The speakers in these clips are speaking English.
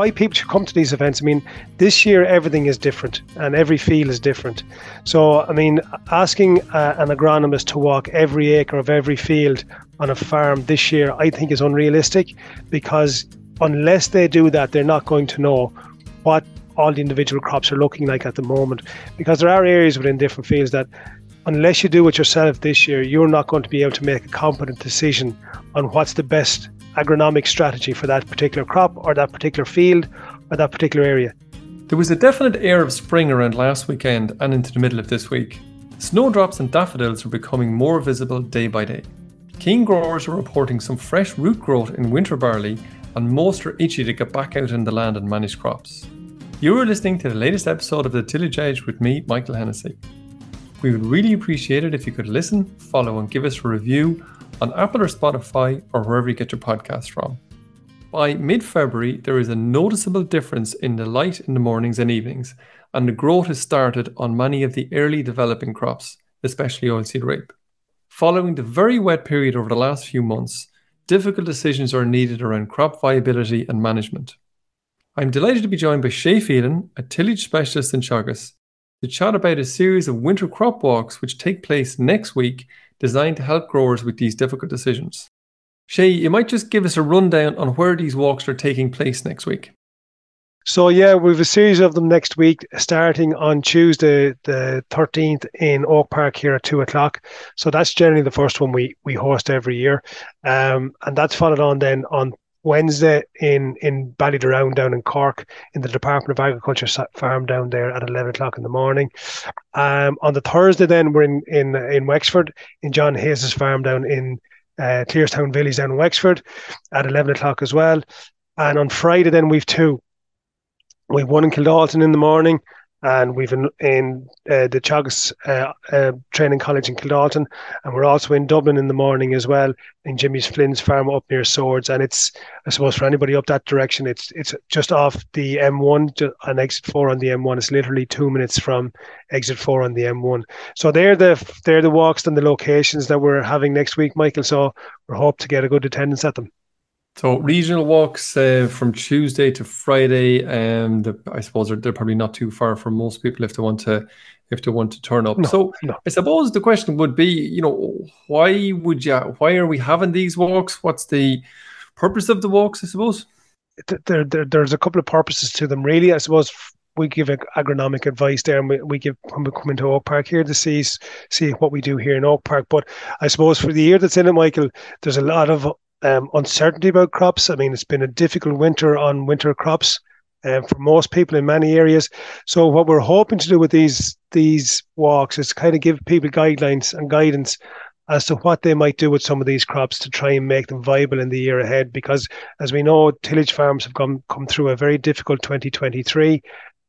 why people should come to these events. I mean, this year everything is different and every field is different. So, I mean, asking uh, an agronomist to walk every acre of every field on a farm this year, I think is unrealistic because unless they do that, they're not going to know what all the individual crops are looking like at the moment. Because there are areas within different fields that, unless you do it yourself this year, you're not going to be able to make a competent decision on what's the best agronomic strategy for that particular crop or that particular field or that particular area. There was a definite air of spring around last weekend and into the middle of this week. Snowdrops and daffodils are becoming more visible day by day. Keen growers are reporting some fresh root growth in winter barley, and most are itchy to get back out in the land and manage crops. You are listening to the latest episode of The Tillage Edge with me, Michael Hennessy. We would really appreciate it if you could listen, follow, and give us a review on Apple or Spotify or wherever you get your podcasts from. By mid February, there is a noticeable difference in the light in the mornings and evenings, and the growth has started on many of the early developing crops, especially oilseed rape. Following the very wet period over the last few months, difficult decisions are needed around crop viability and management. I'm delighted to be joined by Shay Phelan, a tillage specialist in Teagasc, to chat about a series of winter crop walks which take place next week designed to help growers with these difficult decisions. Shay, you might just give us a rundown on where these walks are taking place next week. So yeah, we have a series of them next week, starting on Tuesday the thirteenth in Oak Park here at two o'clock. So that's generally the first one we we host every year, um, and that's followed on then on Wednesday in in Ballyderown down in Cork in the Department of Agriculture farm down there at eleven o'clock in the morning. Um, on the Thursday then we're in in in Wexford in John Hayes's farm down in uh, Clearstown Village down in Wexford at eleven o'clock as well. And on Friday then we've two. We've one in Kildalton in the morning and we've in, in uh, the Teagasc uh, uh, Training College in Kildalton, and we're also in Dublin in the morning as well in Jimmy's Flynn's farm up near Swords. And it's, I suppose, for anybody up that direction, it's it's just off the M1 on exit four on the M1. It's literally two minutes from exit four on the M1. So they're the they're the walks and the locations that we're having next week, Michael. So we hope to get a good attendance at them. So regional walks uh, from Tuesday to Friday, and um, I suppose they're, they're, probably not too far for most people if they want to if they want to turn up. No, so no. I suppose the question would be, you know, why would you? Why are we having these walks? What's the purpose of the walks? I suppose there, there there's a couple of purposes to them. Really, I suppose we give agronomic advice there, and we, we give when we come into Oak Park here to see see what we do here in Oak Park. But I suppose for the year that's in it, Michael, there's a lot of um, uncertainty about crops. I mean, it's been a difficult winter on winter crops um, for most people in many areas. So, what we're hoping to do with these these walks is kind of give people guidelines and guidance as to what they might do with some of these crops to try and make them viable in the year ahead. Because, as we know, tillage farms have come come through a very difficult 2023.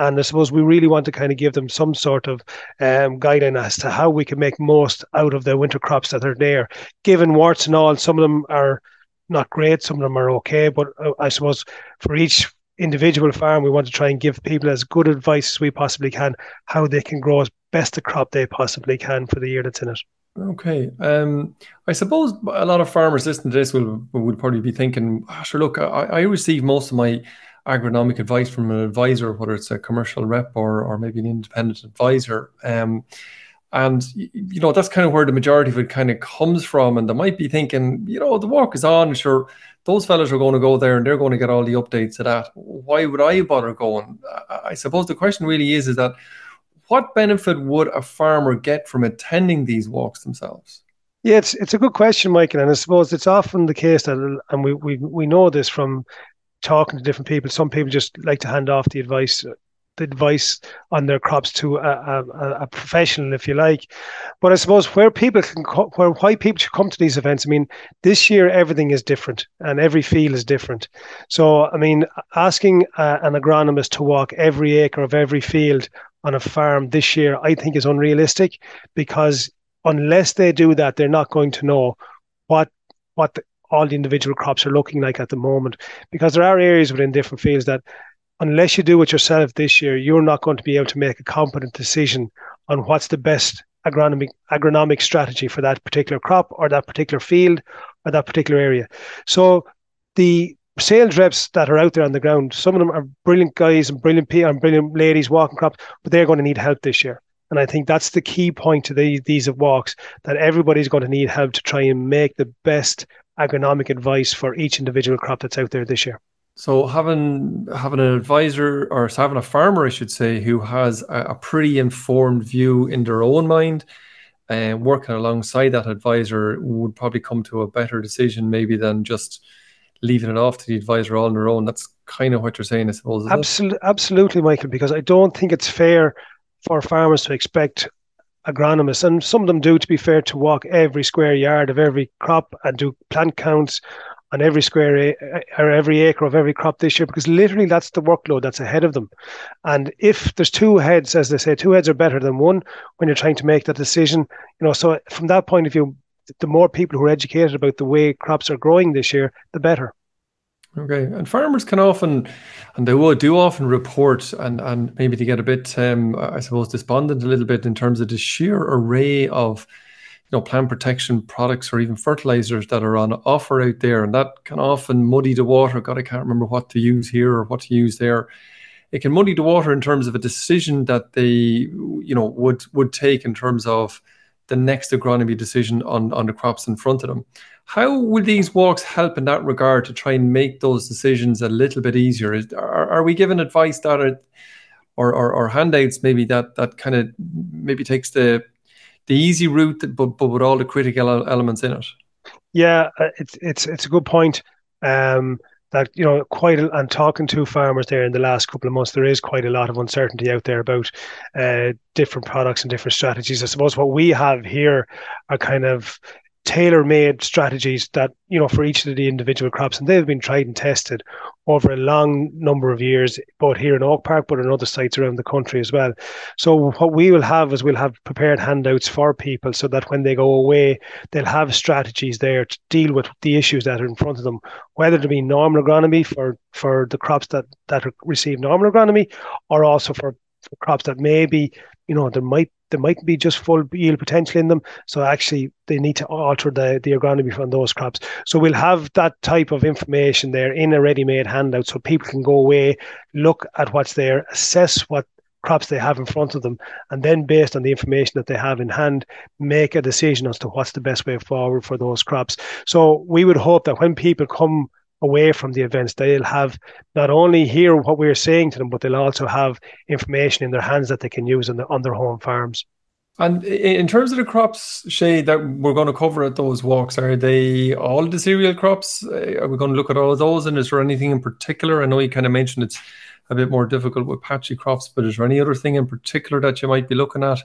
And I suppose we really want to kind of give them some sort of um, guidance as to how we can make most out of the winter crops that are there. Given warts and all, some of them are not great. Some of them are okay, but uh, I suppose for each individual farm, we want to try and give people as good advice as we possibly can, how they can grow as best a crop they possibly can for the year that's in it. Okay. Um, I suppose a lot of farmers listening to this will would probably be thinking, oh, sure, look, I, I receive most of my agronomic advice from an advisor, whether it's a commercial rep or or maybe an independent advisor. Um, and you know that's kind of where the majority of it kind of comes from. And they might be thinking, you know, the walk is on. Sure, those fellas are going to go there and they're going to get all the updates to that. Why would I bother going? I suppose the question really is: is that what benefit would a farmer get from attending these walks themselves? Yeah, it's it's a good question, Michael, and I suppose it's often the case that, and we we we know this from talking to different people. Some people just like to hand off the advice the advice on their crops to a, a, a, professional, if you like. But I suppose where people can, co- where why people should come to these events. I mean, this year everything is different, and every field is different. So, I mean, asking uh, an agronomist to walk every acre of every field on a farm this year, I think, is unrealistic because unless they do that, they're not going to know what what the, all the individual crops are looking like at the moment because there are areas within different fields that unless you do it yourself this year, you're not going to be able to make a competent decision on what's the best agronomic agronomic strategy for that particular crop or that particular field or that particular area. So the sales reps that are out there on the ground, some of them are brilliant guys and brilliant people and brilliant ladies walking crops, but they're going to need help this year. And I think that's the key point to the, these walks that everybody's going to need help to try and make the best agronomic advice for each individual crop that's out there this year. So having having an advisor or having a farmer, I should say, who has a, a pretty informed view in their own mind, and uh, working alongside that advisor would probably come to a better decision maybe than just leaving it off to the advisor all on their own. That's kind of what you're saying, I suppose. Absolutely, absolutely, Michael. Because I don't think it's fair for farmers to expect agronomists, and some of them do, to be fair, to walk every square yard of every crop and do plant counts on every square or every acre of every crop this year because literally that's the workload that's ahead of them. And if there's two heads, as they say, two heads are better than one when you're trying to make that decision. You know, so from that point of view, the more people who are educated about the way crops are growing this year, the better. Okay, and farmers can often, and they will do often report, and and maybe they get a bit, um, I suppose, despondent a little bit in terms of the sheer array of, know, plant protection products or even fertilizers that are on offer out there, and that can often muddy the water. God, I can't remember what to use here or what to use there. It can muddy the water in terms of a decision that they, you know, would would take in terms of the next agronomy decision on on the crops in front of them. How will these walks help in that regard to try and make those decisions a little bit easier? Is, are, are we given advice that are, or, or, or handouts maybe that that kind of maybe takes the the easy route, but but with all the critical elements in it? Yeah, uh, it's it's it's a good point. Um, that you know quite and talking to farmers there in the last couple of months there is quite a lot of uncertainty out there about uh, different products and different strategies i suppose what we have here are kind of tailor-made strategies that you know for each of the individual crops and they've been tried and tested over a long number of years both here in oak park but in other sites around the country as well. So what we will have is we'll have prepared handouts for people so that when they go away they'll have strategies there to deal with the issues that are in front of them whether it be normal agronomy for for the crops that that receive normal agronomy or also for, for crops that maybe you know there might there might be just full yield potential in them. So actually, they need to alter the, the agronomy from those crops. So we'll have that type of information there in a ready-made handout, so people can go away, look at what's there, assess what crops they have in front of them, and then based on the information that they have in hand, make a decision as to what's the best way forward for those crops. So we would hope that when people come away from the events, they'll have not only hear what we're saying to them, but they'll also have information in their hands that they can use on, the, on their home farms. And in terms of the crops, Shay, that we're going to cover at those walks, are they all the cereal crops? Uh, are we going to look at all of those? And is there anything in particular? I know you kind of mentioned it's a bit more difficult with patchy crops, but is there any other thing in particular that you might be looking at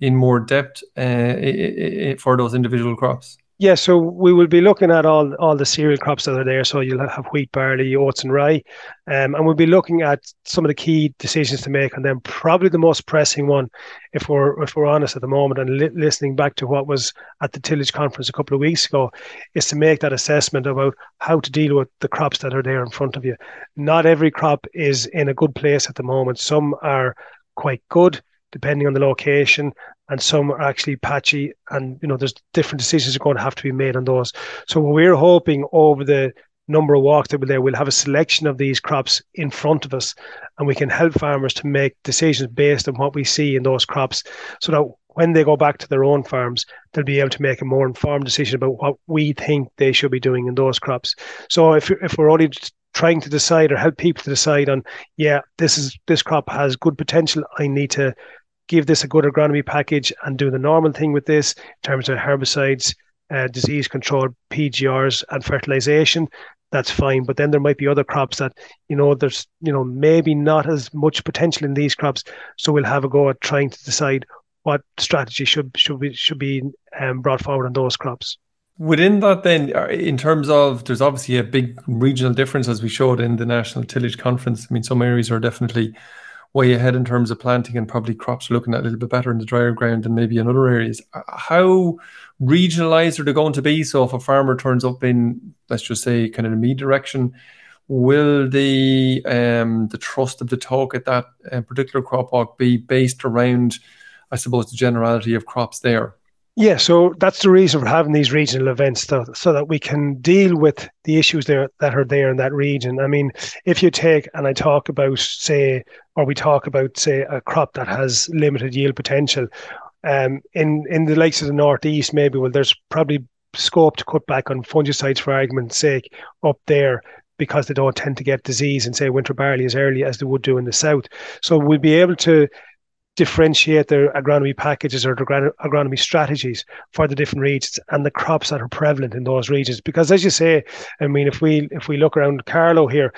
in more depth uh, for those individual crops? Yeah, so we will be looking at all all the cereal crops that are there. So you'll have wheat, barley, oats, and rye, um, and we'll be looking at some of the key decisions to make. And then probably the most pressing one, if we're if we're honest at the moment, and li- listening back to what was at the tillage conference a couple of weeks ago, is to make that assessment about how to deal with the crops that are there in front of you. Not every crop is in a good place at the moment. Some are quite good depending on the location and some are actually patchy and you know there's different decisions are going to have to be made on those. So we're hoping over the number of walks that we're there we'll have a selection of these crops in front of us and we can help farmers to make decisions based on what we see in those crops so that when they go back to their own farms they'll be able to make a more informed decision about what we think they should be doing in those crops. So if, if we're only trying to decide or help people to decide on yeah this is this crop has good potential i need to give this a good agronomy package and do the normal thing with this in terms of herbicides, uh, disease control, PGRs, and fertilization, that's fine. But then there might be other crops that, you know, there's, you know, maybe not as much potential in these crops. So we'll have a go at trying to decide what strategy should should be should be um, brought forward on those crops. Within that, then, uh, in terms of, there's obviously a big regional difference as we showed in the National Tillage Conference. I mean, some areas are definitely way ahead in terms of planting and probably crops are looking a little bit better in the drier ground than maybe in other areas. Uh, how regionalized are they going to be? So if a farmer turns up in, let's just say, kind of the Meath direction, will the um, the trust of the talk at that uh, particular crop walk be based around, I suppose, the generality of crops there? Yeah, so that's the reason for having these regional events, so that we can deal with the issues there that are there in that region. I mean, if you take and I talk about, say, or we talk about, say, a crop that has limited yield potential, um, in in the likes of the northeast, maybe well, there's probably scope to cut back on fungicides for argument's sake up there because they don't tend to get disease and say winter barley as early as they would do in the south. So we'll be able to differentiate their agronomy packages or their agronomy strategies for the different regions and the crops that are prevalent in those regions. Because as you say, I mean, if we if we look around Carlow here,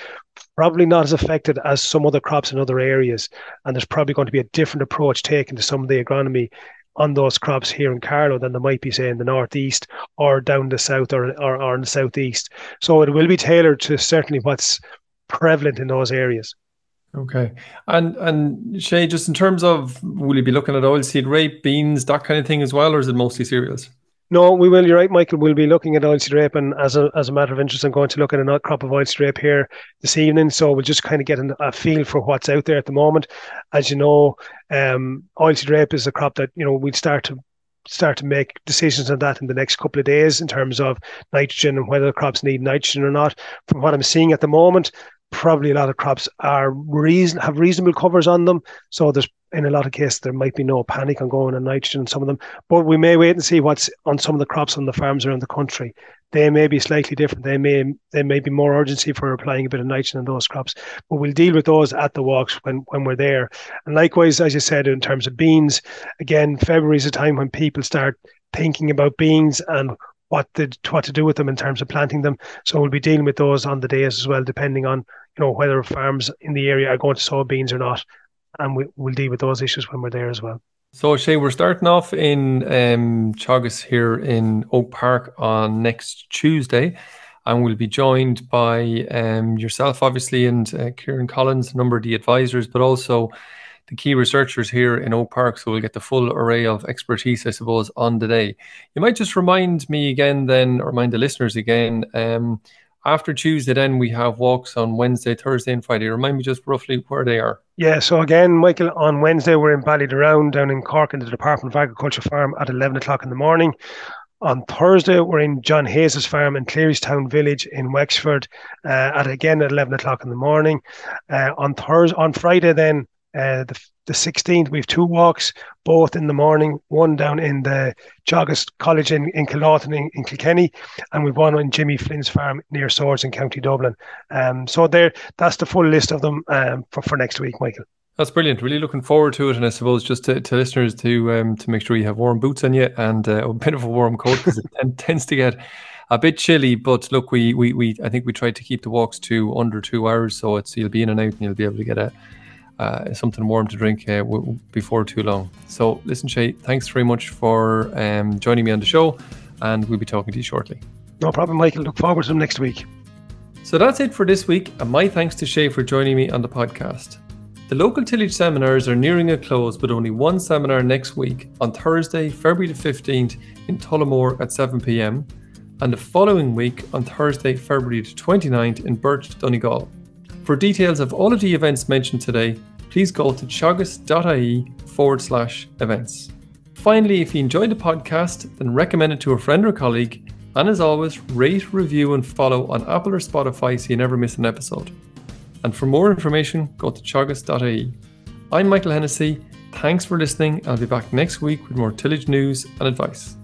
probably not as affected as some other crops in other areas, and there's probably going to be a different approach taken to some of the agronomy on those crops here in Carlow than there might be, say, in the northeast or down the south or, or, or in the southeast. So it will be tailored to certainly what's prevalent in those areas. Okay. And and Shay, just in terms of will you be looking at oilseed rape, beans, that kind of thing as well, or is it mostly cereals? No, we will. You're right, Michael. We'll be looking at oilseed rape, and as a as a matter of interest, I'm going to look at a crop of oilseed rape here this evening. So we'll just kind of get a feel for what's out there at the moment. As you know, um, oilseed rape is a crop that you know we'd start to start to make decisions on that in the next couple of days in terms of nitrogen and whether the crops need nitrogen or not. From what I'm seeing at the moment, probably a lot of crops are reason have reasonable covers on them. So there's in a lot of cases there might be no panic on going on nitrogen some of them. But we may wait and see what's on some of the crops on the farms around the country. They may be slightly different. They may there may be more urgency for applying a bit of nitrogen on those crops. But we'll deal with those at the walks when, when we're there. And likewise, as you said, in terms of beans, again, February is a time when people start thinking about beans and what to what to do with them in terms of planting them. So we'll be dealing with those on the days as well, depending on you know whether farms in the area are going to sow beans or not, and we, will deal with those issues when we're there as well. So Shay, we're starting off in um, Teagasc here in Oak Park on next Tuesday. And we'll be joined by um, yourself, obviously, and uh, Ciaran Collins, a number of the advisors, but also the key researchers here in Oak Park, so we'll get the full array of expertise, I suppose, on the day. You might just remind me again, then, or remind the listeners again. Um, after Tuesday, then we have walks on Wednesday, Thursday, and Friday. Remind me just roughly where they are. Yeah, so again, Michael, on Wednesday we're in Ballyderown down in Cork in the Department of Agriculture farm at 11 o'clock in the morning. On Thursday, we're in John Hayes' farm in Clearystown Village in Wexford uh, at again at 11 o'clock in the morning. Uh, on Thursday, on Friday, then uh, the the 16th, we have two walks, both in the morning, one down in the Teagasc College in, in Kildalton in, in Kilkenny, and we've one on Jimmy Flynn's farm near Swords in County Dublin. Um, so there, that's the full list of them um, for, for next week, Michael. That's brilliant. Really looking forward to it, and I suppose just to, to listeners to um, to make sure you have warm boots on you and uh, a bit of a warm coat because it t- tends to get a bit chilly. But look, we, we we I think we tried to keep the walks to under two hours, so it's you'll be in and out, and you'll be able to get a uh, something warm to drink uh, w- before too long. So, listen, Shay, thanks very much for um, joining me on the show, and we'll be talking to you shortly. No problem, Michael. Look forward to them next week. So that's it for this week, and my thanks to Shay for joining me on the podcast. The local tillage seminars are nearing a close, but only one seminar next week on Thursday, February the 15th in Tullamore at 7 pm, and the following week on Thursday, February the 29th in Burt, Donegal. For details of all of the events mentioned today, please go to teagasc.ie forward slash events. Finally, if you enjoyed the podcast, then recommend it to a friend or colleague. And as always, rate, review, and follow on Apple or Spotify so you never miss an episode. And for more information, go to teagasc.ie. I'm Michael Hennessy. Thanks for listening. I'll be back next week with more tillage news and advice.